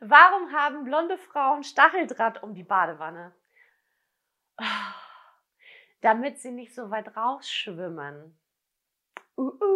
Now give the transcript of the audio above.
Warum haben blonde Frauen Stacheldraht um die Badewanne? Ah, damit sie nicht so weit rausschwimmen. Uh, uh.